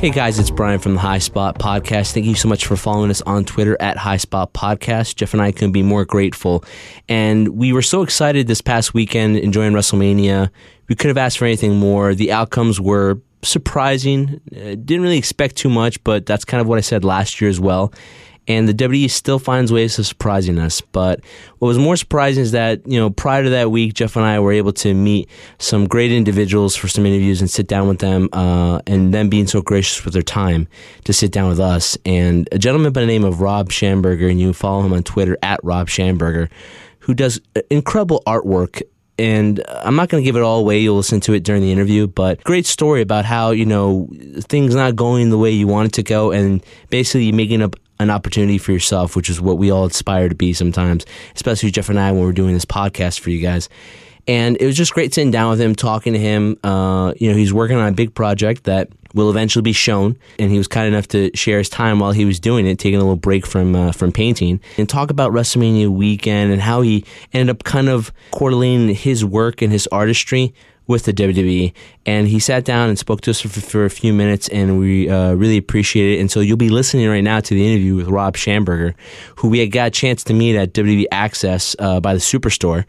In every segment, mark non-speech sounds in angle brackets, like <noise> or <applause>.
Hey guys, it's Brian from the High Spot Podcast. Thank you so much for following us on Twitter at High Spot Podcast. Jeff and I couldn't be more grateful. And we were so excited this past weekend enjoying WrestleMania. We could have asked for anything more. The outcomes were surprising. Uh, didn't really expect too much, but that's kind of what I said last year as well and the WWE still finds ways of surprising us. But what was more surprising is that, you know, prior to that week, Jeff and I were able to meet some great individuals for some interviews and sit down with them, uh, and them being so gracious with their time to sit down with us. And a gentleman by the name of Rob Schamberger, and you follow him on Twitter at Rob Schamberger, who does incredible artwork and I'm not going to give it all away. You'll listen to it during the interview, but great story about how, you know, things not going the way you want it to go and basically making up an opportunity for yourself, which is what we all aspire to be sometimes, especially Jeff and I when we're doing this podcast for you guys. And it was just great sitting down with him, talking to him. Uh, you know, he's working on a big project that will eventually be shown, and he was kind enough to share his time while he was doing it, taking a little break from uh, from painting, and talk about WrestleMania weekend and how he ended up kind of correlating his work and his artistry with the WWE. And he sat down and spoke to us for, for a few minutes, and we uh, really appreciate it. And so you'll be listening right now to the interview with Rob Schamberger, who we had got a chance to meet at WWE Access uh, by the Superstore.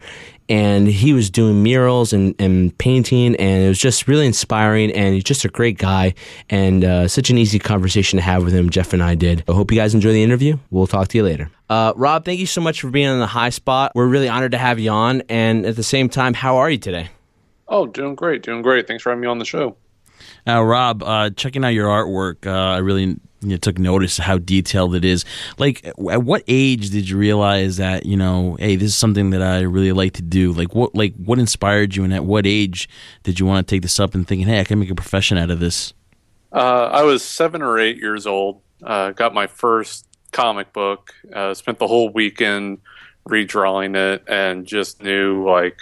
And he was doing murals and, and painting, and it was just really inspiring. And he's just a great guy, and uh, such an easy conversation to have with him. Jeff and I did. I hope you guys enjoy the interview. We'll talk to you later. Uh, Rob, thank you so much for being on the high spot. We're really honored to have you on. And at the same time, how are you today? Oh, doing great, doing great. Thanks for having me on the show. Now, Rob, uh, checking out your artwork, uh, I really you know, took notice how detailed it is. Like, at what age did you realize that you know, hey, this is something that I really like to do? Like, what like what inspired you, and at what age did you want to take this up and thinking, hey, I can make a profession out of this? Uh, I was seven or eight years old. Uh, got my first comic book. Uh, spent the whole weekend redrawing it, and just knew like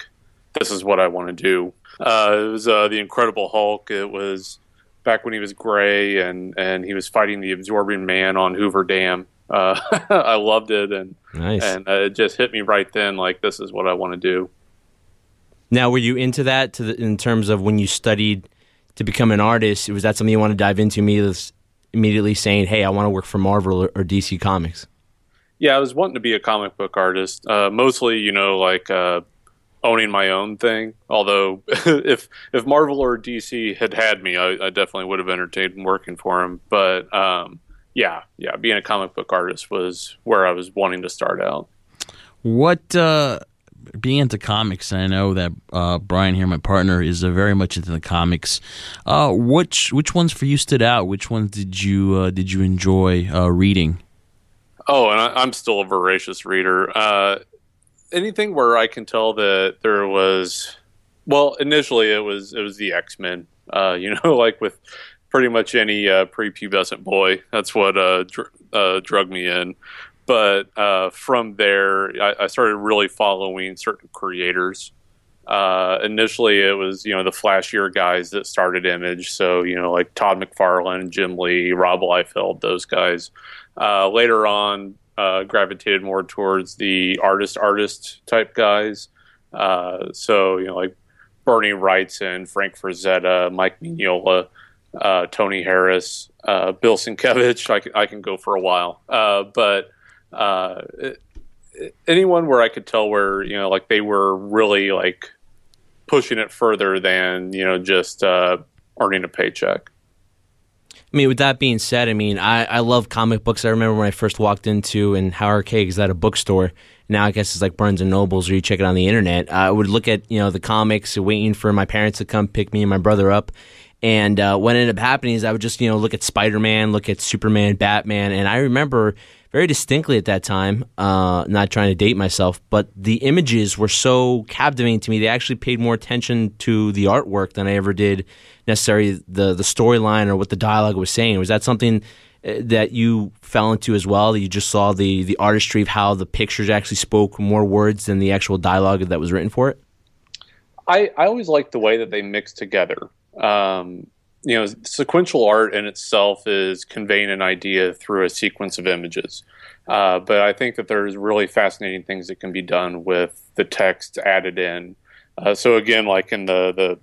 this is what I want to do. Uh, it was uh, the Incredible Hulk. It was back when he was gray and and he was fighting the Absorbing Man on Hoover Dam. Uh, <laughs> I loved it and nice. and uh, it just hit me right then. Like this is what I want to do. Now, were you into that to the, in terms of when you studied to become an artist? Was that something you want to dive into immediately? Immediately saying, "Hey, I want to work for Marvel or, or DC Comics." Yeah, I was wanting to be a comic book artist. Uh, mostly, you know, like uh, owning my own thing. Although, <laughs> if if Marvel or DC had had me, I, I definitely would have entertained working for them. But um, yeah, yeah, being a comic book artist was where I was wanting to start out. What uh, being into comics, and I know that uh, Brian here, my partner, is uh, very much into the comics. Uh, which which ones for you stood out? Which ones did you uh, did you enjoy uh, reading? Oh, and I, am still a voracious reader anything where I can tell that there was, well, initially it was it was the X Men. Uh, you <laughs> know, like with pretty much any uh, prepubescent boy, that's what uh, dr- uh, drug me in. But uh, from there, I, I, started really following certain creators. Uh, initially, it was you know the flashier guys that started Image, so you know like Todd McFarlane, Jim Lee, Rob Liefeld, those guys. later on, uh, gravitated more towards the artist artist type guys. Uh, so you know, like Bernie Wrightson, Frank Frazetta, Mike Mignola, uh, Tony Harris, uh, Bill Sienkiewicz. I can, I can go for a while, uh, but uh, anyone where I could tell where you know, like they were really like pushing it further than you know just earning a paycheck. I mean, with that being said, I mean, I, I love comic books. I remember when I first walked into and how archaic is that a bookstore? Now I guess it's like Barnes and Nobles, or you check it on the internet. I would look at you know the comics, waiting for my parents to come pick me and my brother up. And uh, what ended up happening is I would just you know look at Spider Man, look at Superman, Batman, and I remember very distinctly at that time. Uh, not trying to date myself, but the images were so captivating to me. They actually paid more attention to the artwork than I ever did necessarily the the storyline or what the dialogue was saying. Was that something uh, that you fell into as well? That you just saw the the artistry of how the pictures actually spoke more words than the actual dialogue that was written for it. I I always liked the way that they mixed together. Um, you know, sequential art in itself is conveying an idea through a sequence of images. Uh, but I think that there's really fascinating things that can be done with the text added in. Uh, so again, like in the the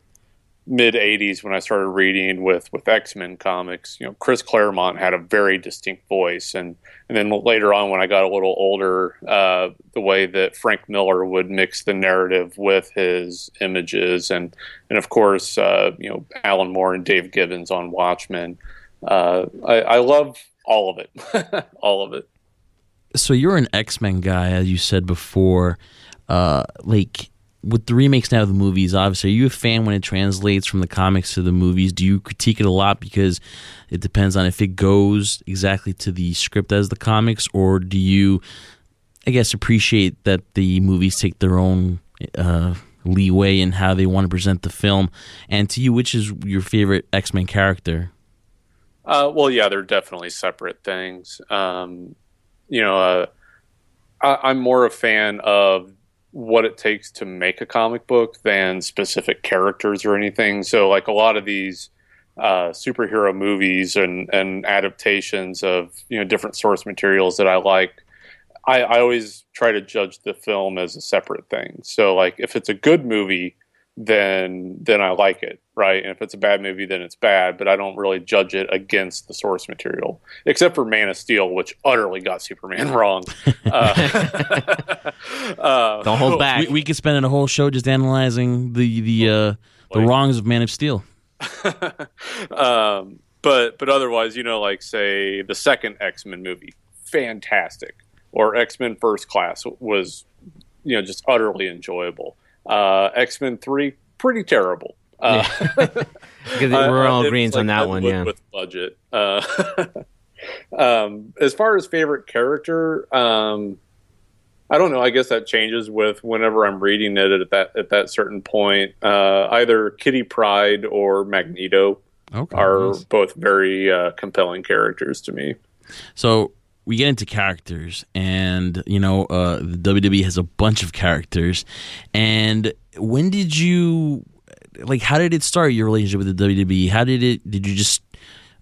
mid 80s when I started reading with with X-Men comics, you know, Chris Claremont had a very distinct voice and and then later on when I got a little older, uh, the way that Frank Miller would mix the narrative with his images and and of course, uh, you know, Alan Moore and Dave Gibbons on Watchmen. Uh, I, I love all of it. <laughs> all of it. So you're an X-Men guy as you said before. Uh, like with the remakes now of the movies, obviously, are you a fan when it translates from the comics to the movies? Do you critique it a lot because it depends on if it goes exactly to the script as the comics, or do you, I guess, appreciate that the movies take their own uh, leeway in how they want to present the film? And to you, which is your favorite X Men character? Uh, well, yeah, they're definitely separate things. Um, you know, uh, I, I'm more a fan of what it takes to make a comic book than specific characters or anything. So, like a lot of these uh, superhero movies and, and adaptations of you know different source materials that I like, I, I always try to judge the film as a separate thing. So, like if it's a good movie, then then I like it, right? And if it's a bad movie, then it's bad. But I don't really judge it against the source material, except for Man of Steel, which utterly got Superman <laughs> wrong. <laughs> Uh, <laughs> uh, don't hold back. We, we, could spend a whole show just analyzing the the uh, the wrongs of Man of Steel. um, but but otherwise, you know, like say the second X Men movie, fantastic, or X Men First Class was, you know, just utterly enjoyable. Uh, X Men Three, pretty terrible. Uh, yeah. <laughs> <laughs> we're all agreeing like on that one, yeah. With budget. Uh, <laughs> um, as far as favorite character, um, I don't know. I guess that changes with whenever I'm reading it at that at that certain point. Uh, either Kitty Pryde or Magneto okay, are nice. both very uh, compelling characters to me. So we get into characters, and you know, uh, the WWE has a bunch of characters. And when did you like? How did it start your relationship with the WWE? How did it? Did you just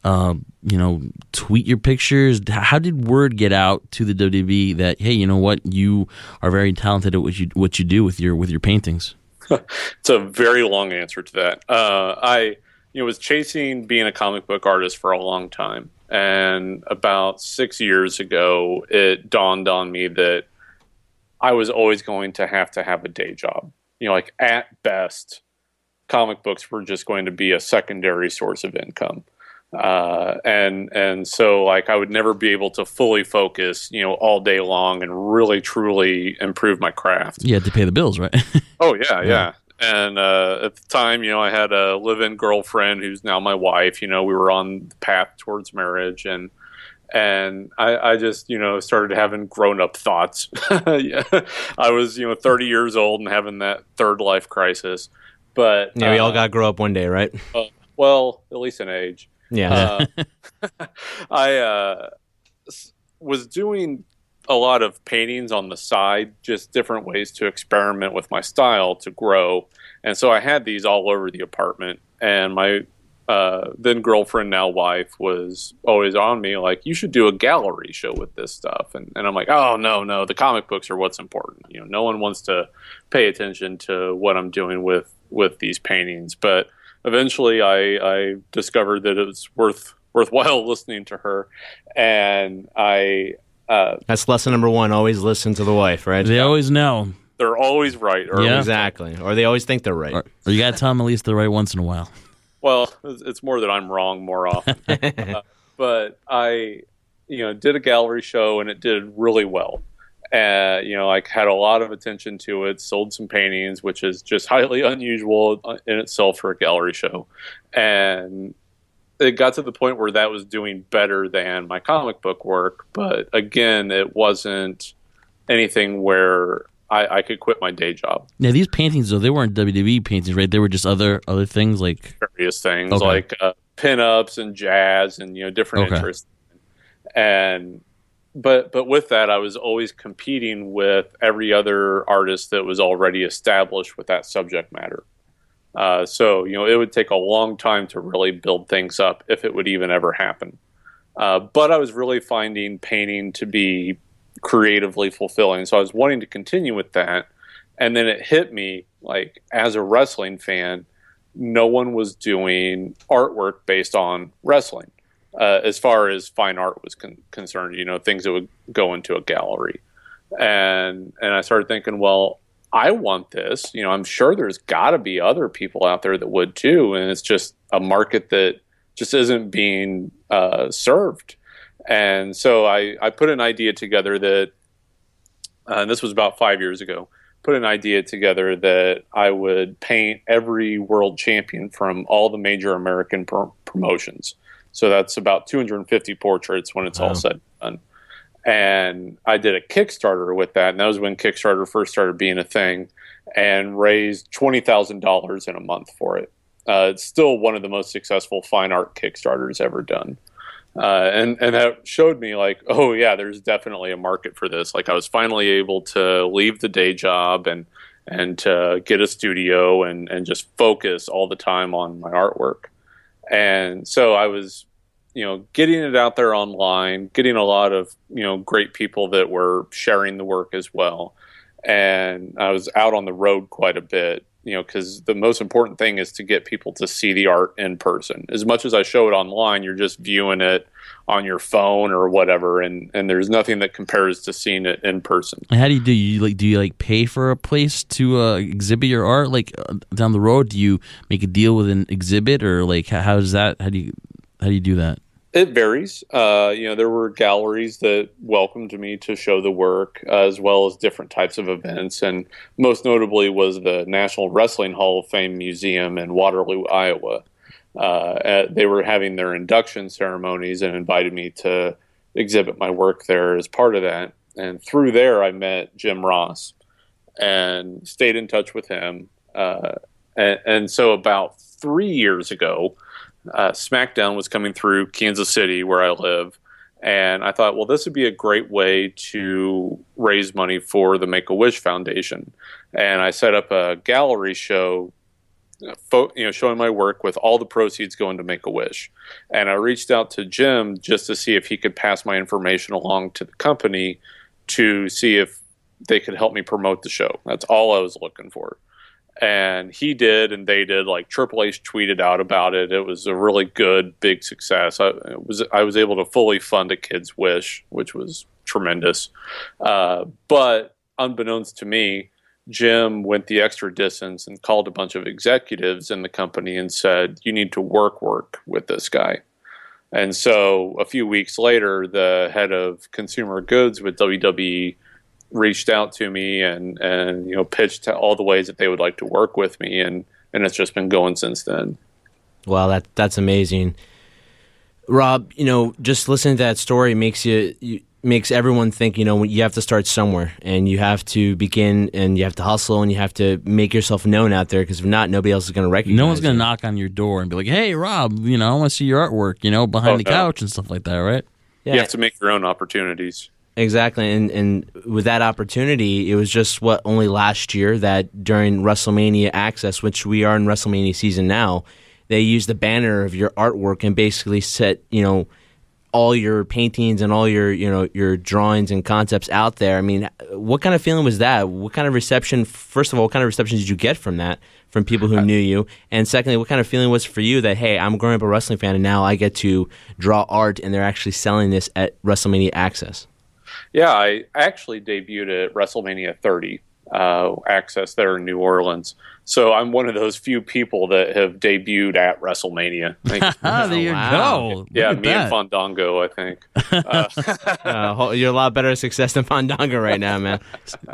uh, you know, tweet your pictures? How did word get out to the WWE that hey, you know what, you are very talented at what you what you do with your with your paintings? <laughs> it's a very long answer to that. Uh, I you know was chasing being a comic book artist for a long time, and about six years ago, it dawned on me that I was always going to have to have a day job. You know, like at best, comic books were just going to be a secondary source of income. Uh, and and so like I would never be able to fully focus, you know, all day long and really truly improve my craft. You had to pay the bills, right? <laughs> oh yeah, yeah, yeah. And uh, at the time, you know, I had a live-in girlfriend who's now my wife. You know, we were on the path towards marriage, and and I, I just you know started having grown-up thoughts. yeah. <laughs> I was you know 30 years old and having that third life crisis. But yeah, we all uh, got to grow up one day, right? Uh, well, at least in age. Yeah. Uh, <laughs> <laughs> I uh, was doing a lot of paintings on the side, just different ways to experiment with my style to grow. And so I had these all over the apartment. And my uh, then girlfriend, now wife, was always on me like, you should do a gallery show with this stuff. And, and I'm like, oh, no, no, the comic books are what's important. You know, no one wants to pay attention to what I'm doing with, with these paintings. But eventually I, I discovered that it was worth worthwhile <laughs> listening to her, and I. Uh, That's lesson number one. Always listen to the wife, right? They always know. They're always right. yeah, exactly. Or they always think they're right. Or, or you got to tell them at least they're right once in a while. Well, it's more that I'm wrong more often. <laughs> uh, but I, you know, did a gallery show and it did really well. Uh, you know, like had a lot of attention to it, sold some paintings, which is just highly <laughs> unusual in itself for a gallery show. And it got to the point where that was doing better than my comic book work. But again, it wasn't anything where I, I could quit my day job. Now these paintings though they weren't WWE paintings, right? They were just other other things like various things Okay. like uh, pinups and jazz and you know different Okay. interests. And but but with that, I was always competing with every other artist that was already established with that subject matter. Uh, so you know it would take a long time to really build things up if it would even ever happen. Uh, but I was really finding painting to be creatively fulfilling, so I was wanting to continue with that. And then it hit me like as a wrestling fan, no one was doing artwork based on wrestling uh, as far as fine art was con- concerned you know things that would go into a gallery and and i started thinking well i want this you know i'm sure there's got to be other people out there that would too and it's just a market that just isn't being uh, served and so i i put an idea together that uh, and this was about five years ago put an idea together that I would paint every world champion from all the major American pro- promotions. So that's about 250 portraits when it's Wow. all said and done. And I did a Kickstarter with that, and that was when Kickstarter first started being a thing, and raised twenty thousand dollars in a month for it. Uh, it's still one of the most successful fine art Kickstarters ever done. Uh, and and that showed me like, oh yeah, there's definitely a market for this. Like I was finally able to leave the day job and and to get a studio and and just focus all the time on my artwork. And so I was, you know, getting it out there online, getting a lot of you know great people that were sharing the work as well. And I was out on the road quite a bit, you know, because the most important thing is to get people to see the art in person. As much as I show it online, you're just viewing it on your phone or whatever, and and there's nothing that compares to seeing it in person. And how do you do? You like do you like pay for a place to uh, exhibit your art like uh, down the road? Do you make a deal with an exhibit or like how, how does that? How do you how do you do that? It varies. Uh, you know, there were galleries that welcomed me to show the work, uh, as well as different types of events, and most notably was the National Wrestling Hall of Fame Museum in Waterloo, Iowa. Uh, uh, they were having their induction ceremonies and invited me to exhibit my work there as part of that. And through there, I met Jim Ross and stayed in touch with him. Uh, and, and so, about three years ago, uh, SmackDown was coming through Kansas City, where I live, and I thought, well, this would be a great way to raise money for the Make a Wish Foundation. And I set up a gallery show, you know, showing my work with all the proceeds going to Make a Wish. And I reached out to Jim just to see if he could pass my information along to the company to see if they could help me promote the show. That's all I was looking for and he did and they did like triple h tweeted out about it. It was a really good big success. I was i was able to fully fund a kid's wish which was tremendous. Uh, but unbeknownst to me jim went the extra distance and called a bunch of executives in the company and said you need to work work with this guy. And so a few weeks later the head of consumer goods with wwe reached out to me and and you know pitched all the ways that they would like to work with me and and it's just been going since then Wow, that that's amazing. Rob, you know, just listening to that story makes you, you makes everyone think, you know, you have to start somewhere and you have to begin and you have to hustle and you have to make yourself known out there because if not, nobody else is going to recognize. You. No one's gonna knock on your door and be like, "Hey, Rob, you know, I want to see your artwork." You know, behind Oh, the no. couch and stuff like that, right? Yeah, you have to make your own opportunities Exactly, and and with that opportunity, it was just what only last year that during WrestleMania Access, which we are in WrestleMania season now, they used the banner of your artwork and basically set you know all your paintings and all your you know your drawings and concepts out there. I mean, what kind of feeling was that? What kind of reception? First of all, what kind of reception did you get from that from people who knew you? And secondly, what kind of feeling was for you that hey, I'm growing up a wrestling fan and now I get to draw art and they're actually selling this at WrestleMania Access? Yeah i actually debuted at wrestlemania 30 uh, access there in new orleans so i'm one of those few people that have debuted at wrestlemania I think- Ah, there you wow. go. Look yeah me that. and fandango i think <laughs> Uh, ho- you're a lot better at success than Fandango right now, man.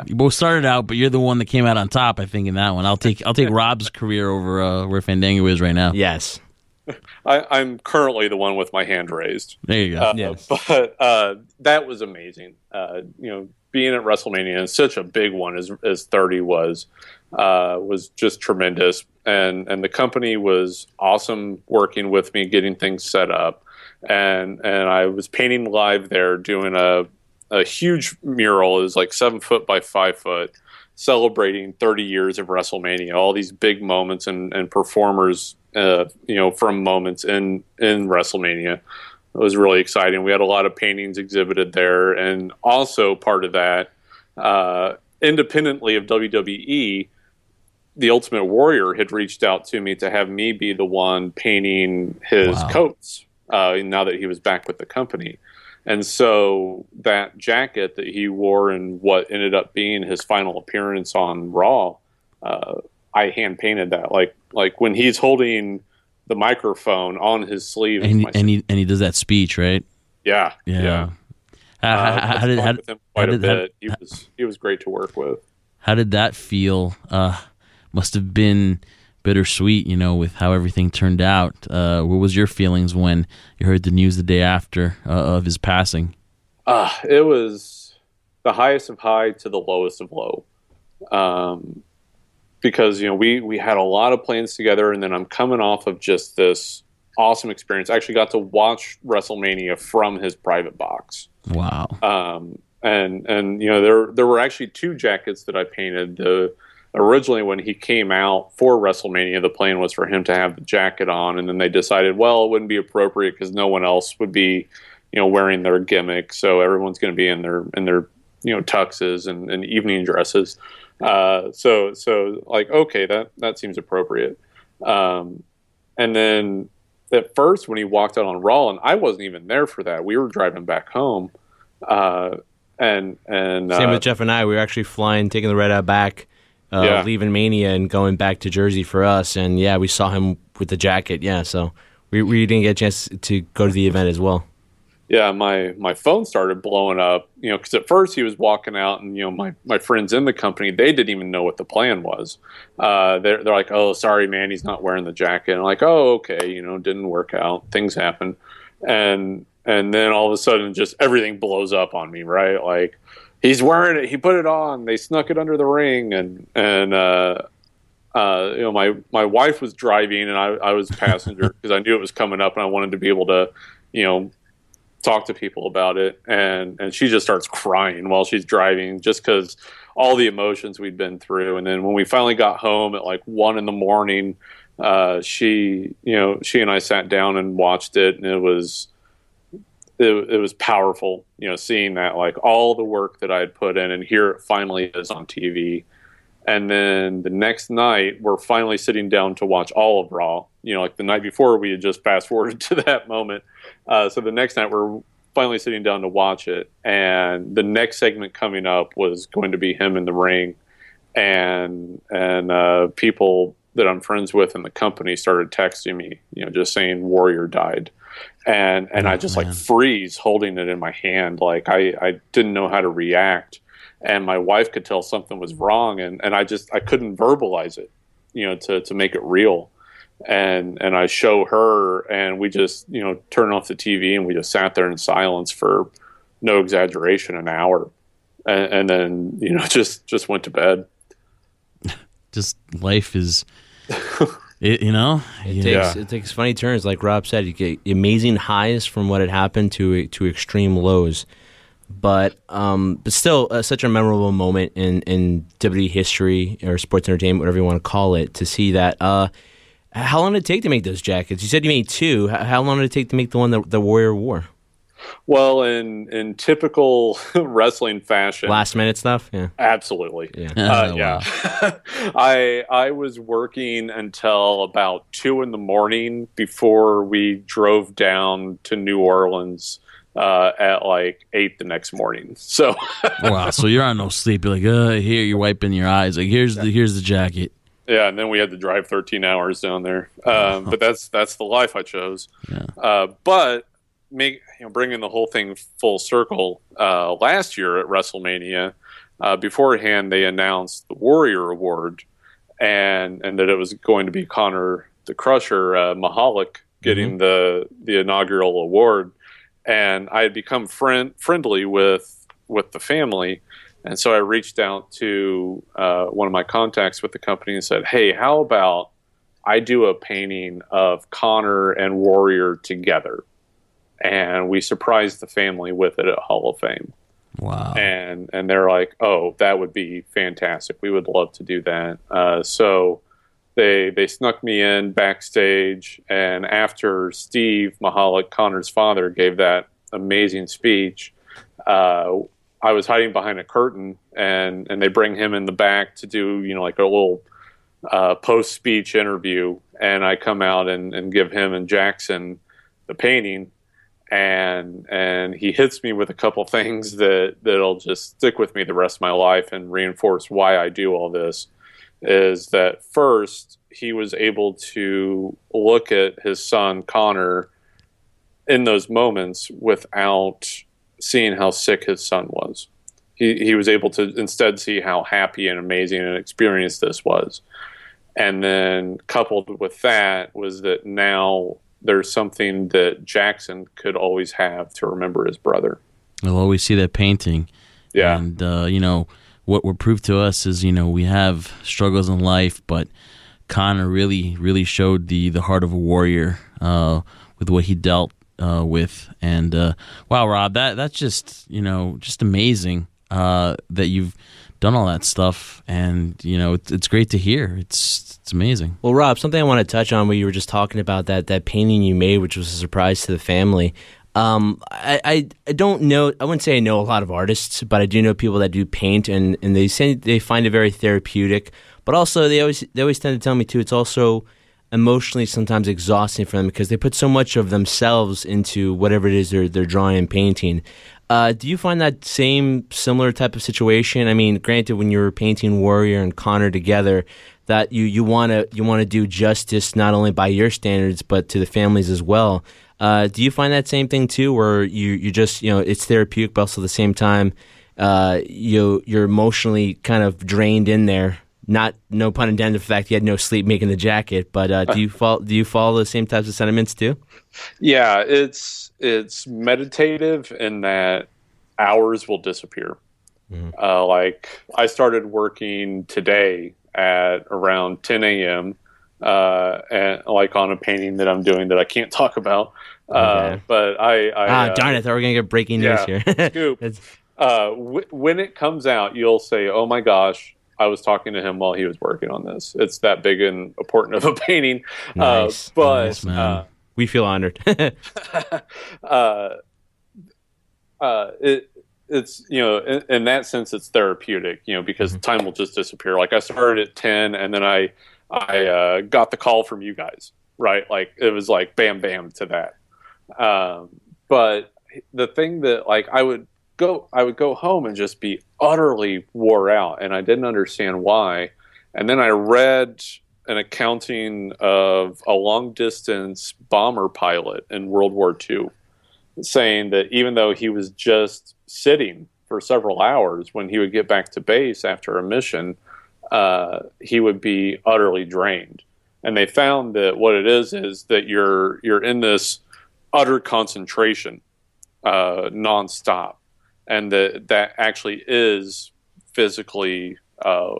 You both started out, but you're the one that came out on top. I think in that one. I'll take I'll take <laughs> Rob's career over uh, where Fandango is right now. Yes. <laughs> I, am currently the one with my hand raised. There you go. Uh, Yes. <laughs> But uh, that was amazing. Uh, you know, being at WrestleMania and such a big one as as 30 was uh, was just tremendous. And and the company was awesome working with me, getting things set up. And and I was painting live there, doing a a huge mural. It was like seven foot by five foot, celebrating 30 years of WrestleMania. All these big moments and and performers, uh, you know, from moments in in WrestleMania. It was really exciting. We had a lot of paintings exhibited there, and also part of that, uh, independently of WWE, the Ultimate Warrior had reached out to me to have me be the one painting his Wow. coats. Uh, now that he was back with the company, and so that jacket that he wore in what ended up being his final appearance on Raw, uh, I hand painted that. Like like when he's holding the microphone on his sleeve. and, and he and he does that speech, right? yeah, Yeah. yeah. How, Uh, how, how did how, with him quite how did- how- he was he was great to work with. how did that feel? Uh, must have been bittersweet, you know, with how everything turned out. Uh, what was your feelings when you heard the news the day after uh, of his passing? Uh, it was the highest of high to the lowest of low. Um, because you know we we had a lot of plans together, and then I'm coming off of just this awesome experience. I actually got to watch WrestleMania from his private box. Wow. um, and and you know there there were actually two jackets that I painted. The originally when he came out for WrestleMania, the plan was for him to have the jacket on, and then they decided, well, it wouldn't be appropriate because no one else would be, you know, wearing their gimmick, so everyone's going to be in their in their you know tuxes and, and evening dresses. Uh, so so like okay, that that seems appropriate. Um, and then at first when he walked out on Raw, and I wasn't even there for that. We were driving back home. Uh, and and Same uh, with Jeff and I. We were actually flying, taking the red eye back, uh, Yeah. leaving Mania and going back to Jersey for us. And yeah, we saw him with the jacket. Yeah, so we, we didn't get a chance to go to the event as well. yeah, my my phone started blowing up. You know, because at first he was walking out, and you know, my my friends in the company they didn't even know what the plan was. Uh, they're they're like, "Oh, sorry, man, he's not wearing the jacket." And I'm like, "Oh, okay, you know, didn't work out. Things happen." And and then all of a sudden, just everything blows up on me, right? Like he's wearing it. He put it on. They snuck it under the ring, and and uh, uh, you know, my my wife was driving, and I I was passenger <laughs> because I knew it was coming up, and I wanted to be able to, you know, talk to people about it and and she just starts crying while she's driving just because all the emotions we'd been through and then when we finally got home at like one in the morning uh, she you know she and i sat down and watched it and it was it, it was powerful you know seeing that like all the work that i had put in and here it finally is on tv and then the next night we're finally sitting down to watch all of raw you know like the night before we had just fast forwarded <laughs> to that moment. Uh, so the next night we're finally sitting down to watch it, and the next segment coming up was going to be him in the ring, and and uh, people that I'm friends with in the company started texting me, you know, just saying Warrior died, and and I oh, just man. like freeze holding it in my hand, like I I didn't know how to react, and my wife could tell something was wrong, and and I just I couldn't verbalize it, you know, to to make it real and and I show her, and we just you know turn off the TV, and we just sat there in silence for no exaggeration an hour, and, and then you know <laughs> just just went to bed. Just life is, it, you know. It yeah. takes it takes funny turns, like Rob said. You get amazing highs from what had happened to to extreme lows, but um, but still uh, such a memorable moment in in WWE history or sports entertainment, whatever you want to call it, to see that. Uh, how long did it take to make those jackets? You said you made two. How, how long did it take to make the one that the Warrior wore? Well, in in typical <laughs> wrestling fashion, Last minute stuff. Yeah. absolutely. Yeah. <laughs> Uh, Oh, yeah, <laughs> I I was working until about two in the morning before we drove down to New Orleans uh, at like eight the next morning. So wow. So you're on no sleep. You're like, uh, here. You're wiping your eyes. Like, here's the here's the jacket. Yeah, and then we had to drive 13 hours down there. Um, but that's that's the life I chose. Yeah. Uh, but make you know, bringing the whole thing full circle. Uh, last year at WrestleMania, uh, beforehand they announced the Warrior Award, and and that it was going to be Connor the Crusher uh, Michalek getting the the inaugural award, and I had become friend friendly with with the family, and so I reached out to uh, one of my contacts with the company and said, "Hey, how about I do a painting of Connor and Warrior together?" And we surprised the family with it at Hall of Fame Wow. and and they're like, "Oh, that would be fantastic. We would love to do that." Uh, so they they snuck me in backstage, and after Steve Michalek, Connor's father, gave that amazing speech, uh, I was hiding behind a curtain, and and they bring him in the back to do you know like a little uh, post speech interview, and I come out and, and give him and Jackson the painting, and and he hits me with a couple <laughs> things that that'll just stick with me the rest of my life and reinforce why I do all this is that first he was able to look at his son Connor in those moments without seeing how sick his son was. He he was able to instead see how happy and amazing and experienced this was. And then coupled with that was that now there's something that Jackson could always have to remember his brother. We'll always see that painting. Yeah. And, uh, you know, what we're proved to us is, you know, we have struggles in life, but Connor really, really showed the, the heart of a warrior uh, with what he dealt uh, with. And, uh, wow, Rob, that that's just, you know, just amazing uh, that you've done all that stuff. And, you know, it's, great to hear. It's, it's amazing. Well, Rob, something I want to touch on where you were just talking about that that painting you made, which was a surprise to the family. Um, I, I, I don't know. I wouldn't say I know a lot of artists, but I do know people that do paint, and, and they say they find it very therapeutic. But also, they always they always tend to tell me too. It's also emotionally sometimes exhausting for them because they put so much of themselves into whatever it is they're they're drawing and painting. Uh, do you find that same similar type of situation? I mean, granted, when you were painting Warrior and Connor together, that you you want to you want to do justice not only by your standards but to the families as well. Uh, do you find that same thing too, where you you just you know it's therapeutic, but also at the same time uh, you you're emotionally kind of drained in there? Not no pun intended. The fact you had no sleep making the jacket, but uh, do you <laughs> fall do you follow the same types of sentiments too? Yeah, it's it's meditative in that hours will disappear. Uh, like I started working today at around 10 a.m. Uh, and like on a painting that I'm doing that I can't talk about. Uh, Okay. but I, I Ah, uh, darn it! I thought we are gonna get breaking news yeah, here. <laughs> scoop. Uh, w- when it comes out, you'll say, "Oh my gosh." I was talking to him while he was working on this. It's that big and important of a <laughs> painting. Nice. Uh, but Nice, man. uh, we feel honored. <laughs> <laughs> uh, uh, it, it's you know in, in that sense it's therapeutic you know because time will just disappear like i started at 10 and then i i uh, got the call from you guys right like it was like bam bam to that um, but the thing that like i would go i would go home and just be utterly wore out and i didn't understand why and then i read an accounting of a long distance bomber pilot in world war ii saying that even though he was just sitting for several hours when he would get back to base after a mission, uh, he would be utterly drained. And they found that what it is is that you're you're in this utter concentration, uh, nonstop, and that that actually is physically uh,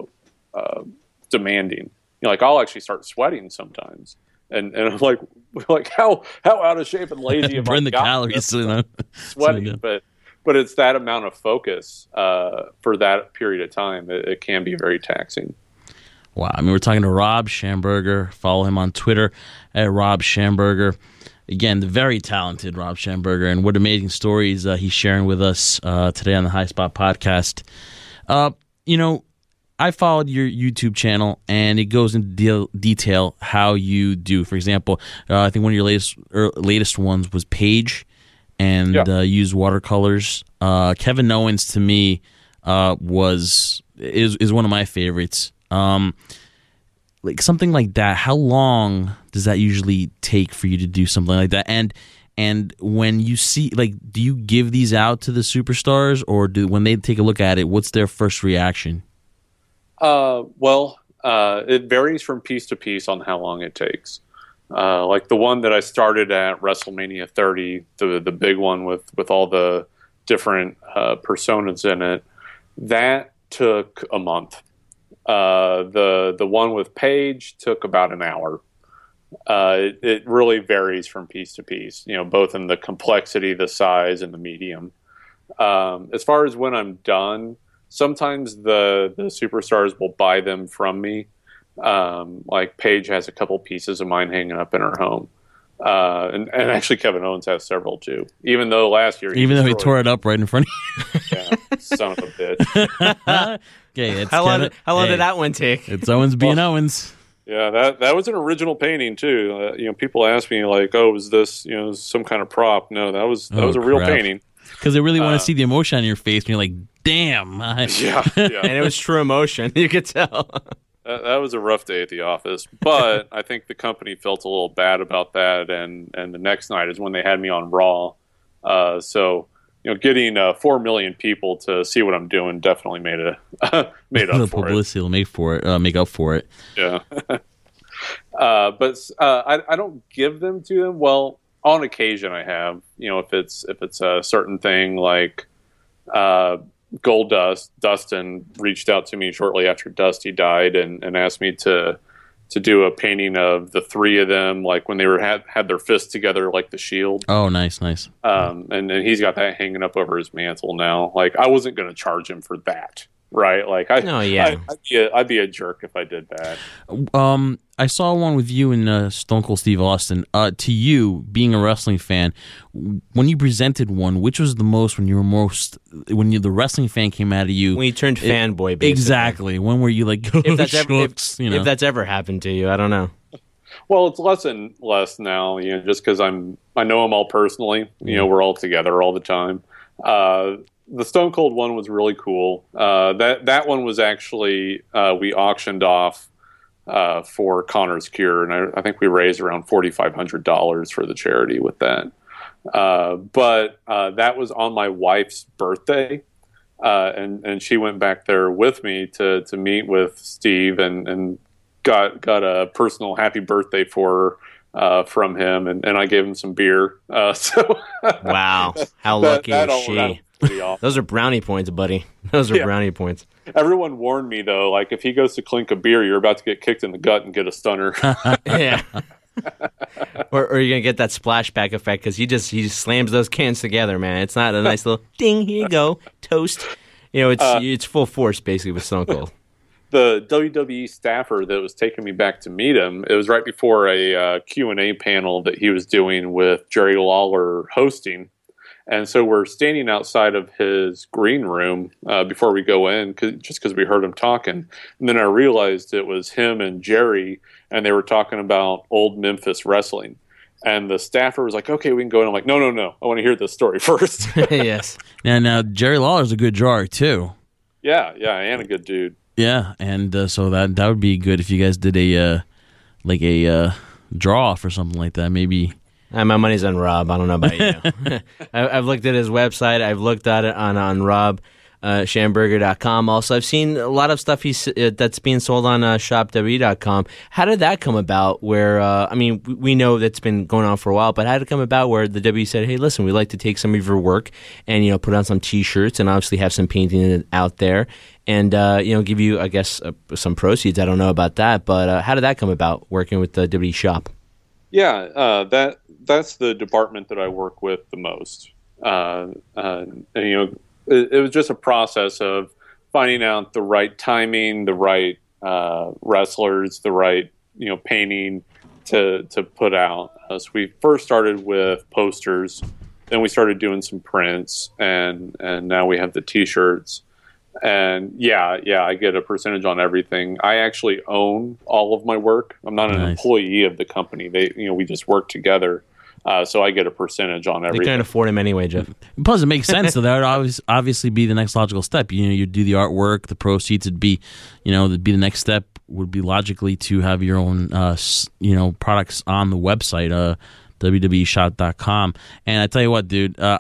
uh, demanding. You know, like I'll actually start sweating sometimes, and and I'm like <laughs> like how how out of shape and <laughs> lazy have I Burn the calories. You know? <laughs> sweating, So, but but it's that amount of focus uh, for that period of time. It, it can be very taxing. Wow. I mean, we're talking to Rob Schamberger. Follow him on Twitter at Rob Schamberger. Again, the very talented Rob Schamberger. And what amazing stories uh, he's sharing with us uh, today on the High Spot podcast. Uh, you know, I followed your YouTube channel, and it goes into deal, detail how you do. For example, uh, I think one of your latest er, latest ones was Paige, and Yeah. uh, use watercolors. Uh, Kevin Owens to me uh, was is is one of my favorites. Um, like something like that. How long does that usually take for you to do something like that? And and when you see like, do you give these out to the superstars, or do when they take a look at it, what's their first reaction? Uh, well, uh, it varies from piece to piece on how long it takes. Uh, like the one that I started at WrestleMania 30, the the big one with with all the different uh, personas in it. That took a month. Uh, the the one with Paige took about an hour. Uh, it, it, really varies from piece to piece, you know, both in the complexity, the size, and the medium. Um, as far as when I'm done, sometimes the the superstars will buy them from me. Um, like Paige has a couple pieces of mine hanging up in her home. Uh, and, and actually, Kevin Owens has several too. Even though last year, even though he tore it up right in front of you, <laughs> son of a bitch. <laughs> okay, it's how Kevin, long? How long hey, did that one take? It's Owens being well, Owens. Yeah, that that was an original painting too. Uh, you know, people ask me like, "Oh, was this you know some kind of prop?" No, that was that oh, was a real crap. painting. Because they really want to uh, see the emotion on your face, and you're like, "Damn!" <laughs> yeah, yeah. and it was true emotion. <laughs> You could tell. That, that, was a rough day at the office, but I think the company felt a little bad about that, and and the next night is when they had me on Raw. Uh, so you know, getting uh, four million people to see what I'm doing definitely made a <laughs> made up <laughs> the for publicity will make for it, uh, make up for it. Yeah, <laughs> uh, but uh, I, I don't give them to them. Well, on occasion I have. You know, if it's if it's a certain thing like uh, Goldust, Dustin reached out to me shortly after Dusty died and, and asked me to to do a painting of the three of them, like when they were had, had their fists together, like the shield. Oh, nice, nice. Um, and, and he's got that hanging up over his mantle now. Like I wasn't going to charge him for that, right? Like I, no, yeah, I, would be, I'd be a jerk if I did that. Um, I saw one with you and uh, Stone Cold Steve Austin. Uh, to you, being a wrestling fan, when you presented one, which was the most when you were most when you, the wrestling fan came out of you? When you turned it, fanboy, basically. exactly. When were you like, oh, if that's <laughs> ever if, you know? if that's ever happened to you, I don't know. Well, it's less and less now, you know, just because I'm I know them all personally. You know, we're all together all the time. Uh, the Stone Cold one was really cool. Uh, that that one was actually uh, we auctioned off uh, for Connor's Cure, and I, I, think we raised around forty five hundred dollars for the charity with that. Uh, but uh, that was on my wife's birthday, uh, and and she went back there with me to to meet with Steve and and got got a personal happy birthday for her uh, from him, and, and I gave him some beer. Uh, <laughs> so wow, <laughs> how lucky that, that she? <laughs> Those are brownie points, buddy. <laughs> Those are yeah. brownie points. Everyone warned me though, like if he goes to clink a beer, you're about to get kicked in the gut and get a stunner. <laughs> yeah. or, or, you're gonna get that splashback effect because he just he just slams those cans together, man. It's not a nice little ding. Here you go, toast. You know, it's uh, it's full force basically with Stone Cold. The WWE staffer that was taking me back to meet him, it was right before a uh, Q and A panel that he was doing with Jerry Lawler hosting and so we're standing outside of his green room uh, before we go in, cause, just because we heard him talking. And then I realized it was him and Jerry, and they were talking about old Memphis wrestling. And the staffer was like, "Okay, we can go." And I'm like, "No, no, no! I want to hear this story <laughs> first. <laughs> yes. Now, now Jerry Lawler's a good drawer too. Yeah, yeah, and a good dude. Yeah, and uh, so that that would be good if you guys did a uh, like a uh, draw for something like that. Maybe uh, my money's on Rob. I don't know about you. <laughs> <laughs> I, have looked at his website. I've looked at it on on Rob. Uh, Schamberger.com. Also, I've seen a lot of stuff he's, uh, that's being sold on uh, ShopW.com. How did that come about? Where uh, I mean, we know that's been going on for a while, but how did it come about where the W said, "Hey, listen, we'd like to take some of your work and you know put on some T-shirts and obviously have some painting out there and uh, you know give you, I guess, uh, some proceeds." I don't know about that, but uh, how did that come about working with the W Shop? Yeah, uh, that that's the department that I work with the most. Uh, uh, and, you know, it, it, was just a process of finding out the right timing, the right uh, wrestlers, the right you know painting to to put out. Uh, so we first started with posters, then we started doing some prints, and and now we have the T-shirts and yeah, yeah, I get a percentage on everything. I actually own all of my work. I'm not an nice. employee of the company. They, you know, we just work together. Uh, so I get a percentage on everything. They can't afford him anyway, Jeff. Plus, it makes sense. so that would obviously be the next logical step. You know, you do the artwork, the proceeds would be, you know, would be the next step would be logically to have your own, uh, you know, products on the website, uh, www.shop.com. And I tell you what, dude, uh,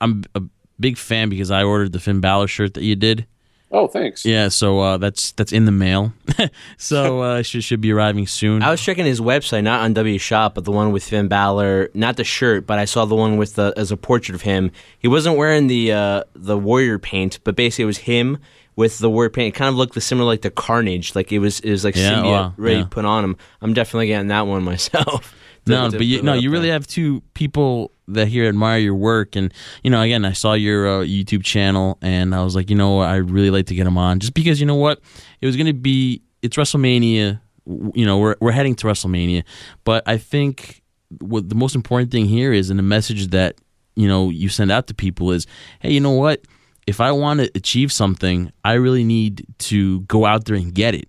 I'm a big fan because I ordered the Finn Balor shirt that you did Oh, thanks. Yeah, so uh, that's that's in the mail. <laughs> so <laughs> uh, should should be arriving soon. I was checking his website, not on W Shop, but the one with Finn Balor. Not the shirt, but I saw the one with the as a portrait of him. He wasn't wearing the uh, the warrior paint, but basically it was him with the warrior paint. It kind of looked similar like the Carnage, like it was it was like Yeah, symbiote wow, ready yeah. put on him. I'm definitely getting that one <laughs> myself. No, but you, no, you really have two people that here admire your work, and you know, again, I saw your uh, YouTube channel, and I was like, you know, I really like to get him on, just because you know what, it was going to be, it's WrestleMania, you know, we're we're heading to WrestleMania, but I think what the most important thing here is, and the message that you know you send out to people is, hey, you know what, if I want to achieve something, I really need to go out there and get it.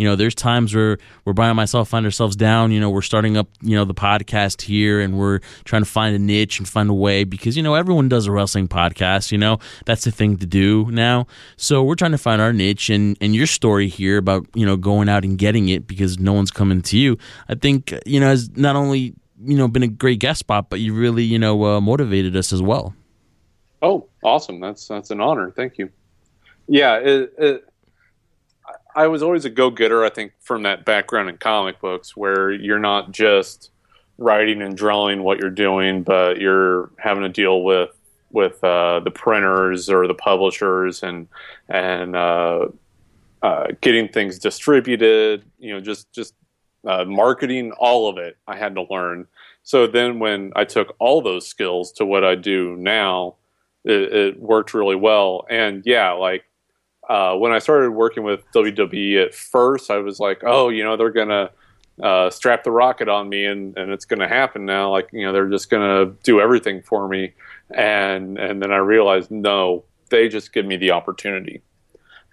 You know, there's times where we're by myself, find ourselves down. You know, we're starting up, you know, the podcast here, and we're trying to find a niche and find a way because you know everyone does a wrestling podcast. You know, that's the thing to do now. So we're trying to find our niche, and and your story here about you know going out and getting it because no one's coming to you. I think you know has not only you know been a great guest spot, but you really you know uh, motivated us as well. Oh, awesome! That's that's an honor. Thank you. Yeah, it, it, I was always a go-getter. I think from that background in comic books, where you're not just writing and drawing what you're doing, but you're having to deal with with uh, the printers or the publishers and and uh, uh, getting things distributed. You know, just just uh, marketing, all of it. I had to learn. So then, when I took all those skills to what I do now, it, it worked really well. And yeah, like uh, when I started working with WWE at first, I was like, oh, you know, they're gonna uh, strap the rocket on me, and, and it's gonna happen now. Like, you know, they're just gonna do everything for me. And and then I realized, no, they just give me the opportunity,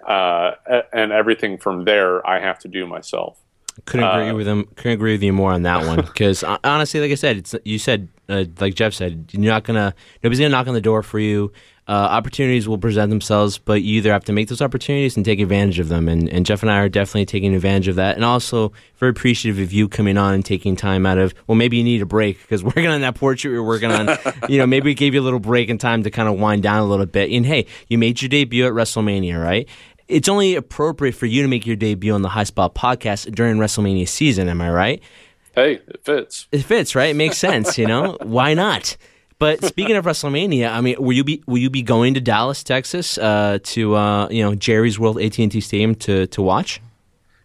uh, and everything from there I have to do myself. Couldn't agree Uh, with him. Couldn't agree with you more on that one <laughs> because honestly, like I said, it's you said uh, like Jeff said, you're not gonna nobody's gonna knock on the door for you. Uh, opportunities will present themselves, but you either have to make those opportunities and take advantage of them. And, and Jeff and I are definitely taking advantage of that, and also very appreciative of you coming on and taking time out of. Well, maybe you need a break because <laughs> working on that portrait you're working on. <laughs> you know, maybe we gave you a little break and time to kind of wind down a little bit. And hey, you made your debut at WrestleMania, right? it's only appropriate for you to make your debut on the High Spot podcast during WrestleMania season. Am I right? Hey, it fits. It fits, right? It makes sense. You know, <laughs> why not? But speaking of WrestleMania, I mean, will you be will you be going to Dallas, Texas, uh, to uh, you know Jerry's World AT and T Stadium to to watch?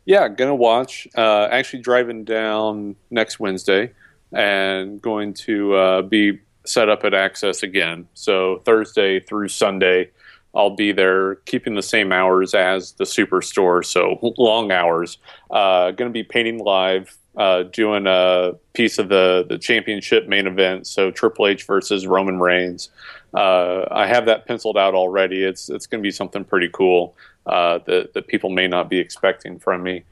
Yeah, gonna watch. Uh, actually, driving down next Wednesday, and going to uh, be set up at Axxess again. So Thursday through Sunday, I'll be there, keeping the same hours as the Superstore, so long hours. Uh, going to be painting live, uh, doing a piece of the the championship main event. So Triple H versus Roman Reigns. Uh, I have that penciled out already. It's it's going to be something pretty cool uh, that that people may not be expecting from me.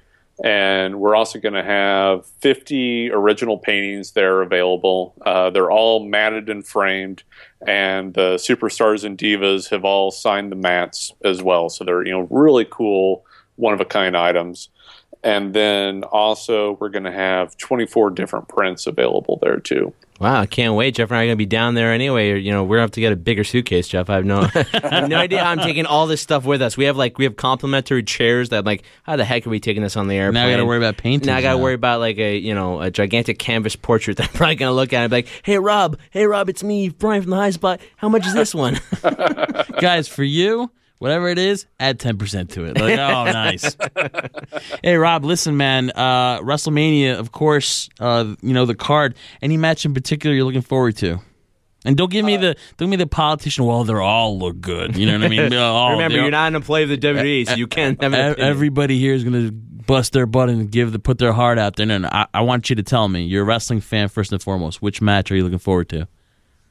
And we're also going to have 50 original paintings there available. Uh, they're all matted and framed, and the superstars and divas have all signed the mats as well. So they're you know really cool, one of a kind items. And then also we're going to have 24 different prints available there too. Wow, I can't wait. Jeff and I are gonna be down there anyway. You know, we're gonna have to get a bigger suitcase, Jeff. I have no, <laughs> I have no idea how I'm taking all this stuff with us. We have like we have complimentary chairs that like, how the heck are we taking this on the airplane? Now I got to worry about painting. Now I got to worry about like a you know a gigantic canvas portrait that I'm probably gonna look at and be like, hey Rob, hey Rob, it's me, Brian from the High Spot. How much is this one? <laughs> guys, for you, whatever it is, add ten percent to it. Like, oh, <laughs> nice. hey, Rob, listen, man. Uh, WrestleMania, of course. Uh, you know the card. Any match in particular you're looking forward to? And don't give me the don't give me the politician. Well, they're all look good. You know what I mean? <laughs> Oh, Remember, they're- you're not an employee of the <laughs> WWE, so you can't have an Everybody here is going to bust their butt and give the put their heart out there. No, no, I, I want you to tell me. You're a wrestling fan first and foremost. Which match are you looking forward to?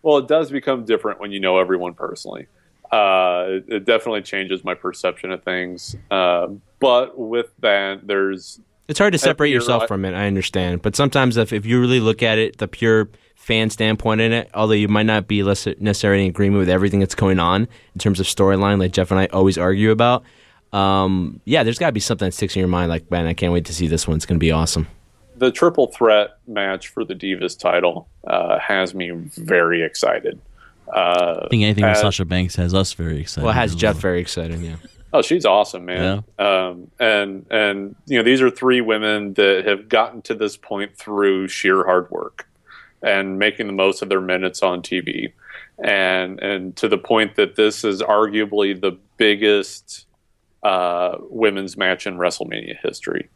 Well, it does become different when you know everyone personally. Uh, it, it definitely changes my perception of things. Uh, but with that, there's It's hard to separate yourself from it. I understand, but sometimes if, if you really look at it, the pure fan standpoint in it, although you might not be less- necessarily in agreement with everything that's going on in terms of storyline, like Jeff and I always argue about. Um, yeah, there's got to be something that sticks in your mind. Like, man, I can't wait to see this one. It's going to be awesome. the triple threat match for the Divas title uh, has me very excited. Uh, I think anything with Sasha Banks has us very excited. Well, it has as Jeff very excited. Yeah. Oh, she's awesome, man. Um, and and you know these are three women that have gotten to this point through sheer hard work and making the most of their minutes on TV, and and to the point that this is arguably the biggest uh, women's match in WrestleMania history.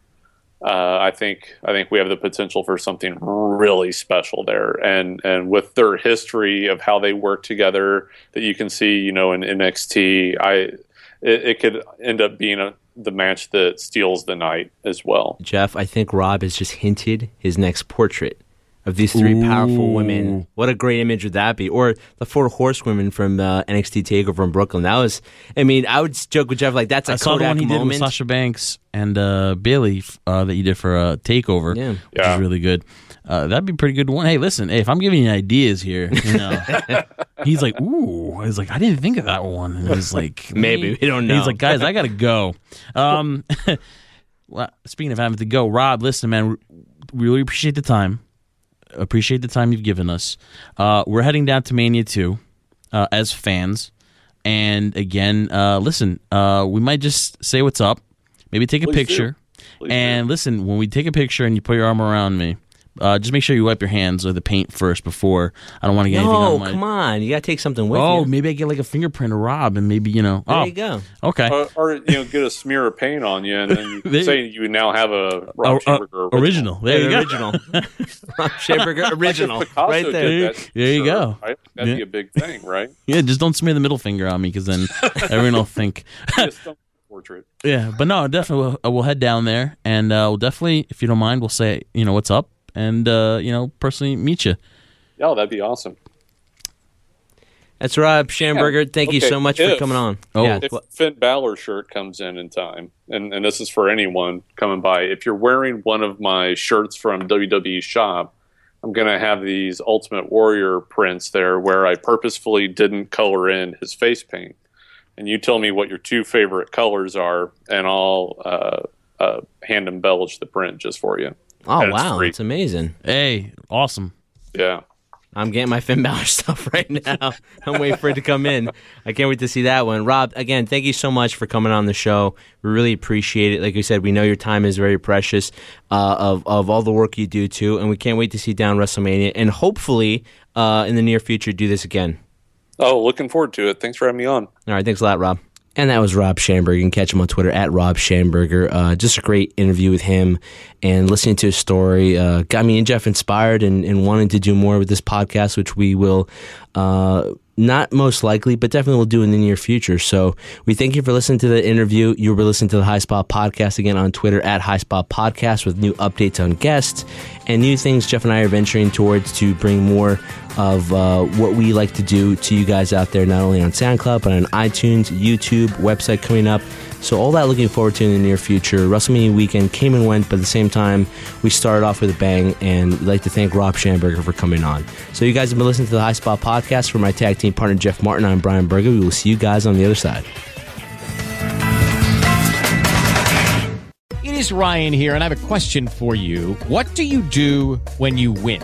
Uh, I think I think we have the potential for something really special there, and and with their history of how they work together, that you can see, you know, in NXT, I it, it could end up being a, the match that steals the night as well. Jeff, I think Rob has just hinted his next portrait of these three powerful women. What a great image would that be? Or the four horsewomen from uh, NXT Takeover in Brooklyn. That was, I mean, I would joke with Jeff like that's a I saw the one he did with moment. Sasha Banks and uh, Bayley uh, that you did for uh, Takeover, Yeah. which Yeah. is really good. Uh, that'd be a pretty good one. Hey, listen, hey, if I'm giving you ideas here, you know, <laughs> he's like, ooh, he's like, I didn't think of that one. And he's like, <laughs> Maybe. We don't know. He's like, guys, I gotta go. <laughs> Um, well, speaking of having to go, Rob, listen, man, we really appreciate the time. Appreciate the time you've given us. Uh, we're heading down to Mania 2 uh, as fans. And again, uh, listen, uh, we might just say what's up, maybe take a Please picture. And listen, when we take a picture and you put your arm around me, uh, just make sure you wipe your hands or the paint first before. I don't want to get anything no, on my. come on. You got to take something with you. Oh, you. maybe I get like a fingerprint of Rob, and maybe you know. There oh, you go. Okay. or, or you know get a smear of paint on you and then you <laughs> you- say you now have a Uh, Rob uh, Schamberger original. There you go. original. <laughs> Rob Schamberger original. Like if Picasso right did there. that, There you sure, go. Right? That'd Yeah. be a big thing, right? <laughs> Yeah, just don't smear the middle finger on me because then everyone will think. Just don't portrait. Yeah, but no, definitely we'll, uh, we'll head down there and uh, we'll definitely, if you don't mind, we'll say you know what's up and uh, you know personally meet you. Yeah, that'd be awesome. That's Rob Schamberger. Yeah. Thank you so much for coming on. Oh. yeah. If Finn Balor shirt comes in in time, and, and this is for anyone coming by, if you're wearing one of my shirts from WWE Shop, I'm going to have these Ultimate Warrior prints there where I purposefully didn't color in his face paint. And you tell me what your two favorite colors are, and I'll uh, uh, hand embellish the print just for you. Oh, and wow. free. It's amazing. Hey, awesome. Yeah. I'm getting my Finn Balor <laughs> stuff right now. I'm waiting for it to come in. I can't wait to see that one. Rob, again, thank you so much for coming on the show. We really appreciate it. Like we said, we know your time is very precious uh, of of all the work you do too, and we can't wait to see down WrestleMania and hopefully uh, in the near future do this again. Oh, looking forward to it. Thanks for having me on. All right, thanks a lot, Rob. And that was Rob Schamberger. You can catch him on Twitter at Rob Schamberger. Uh, just a great interview with him and listening to his story uh, got me and Jeff inspired and, and wanting to do more with this podcast, which we will uh, not most likely, but definitely will do in the near future. So we thank you for listening to the interview. You'll be listening to the High Spot Podcast again on Twitter at High Spot Podcast with new updates on guests and new things Jeff and I are venturing towards to bring more of uh, what we like to do to you guys out there, not only on SoundCloud, but on iTunes, YouTube, website coming up. So all that looking forward to in the near future. WrestleMania weekend came and went, but at the same time, we started off with a bang, and we'd like to thank Rob Schamberger for coming on. So you guys have been listening to the High Spot Podcast. For my tag team partner, Jeff Martin, I'm Brian Berger. We will see you guys on the other side. It is Ryan here, and I have a question for you. What do you do when you win?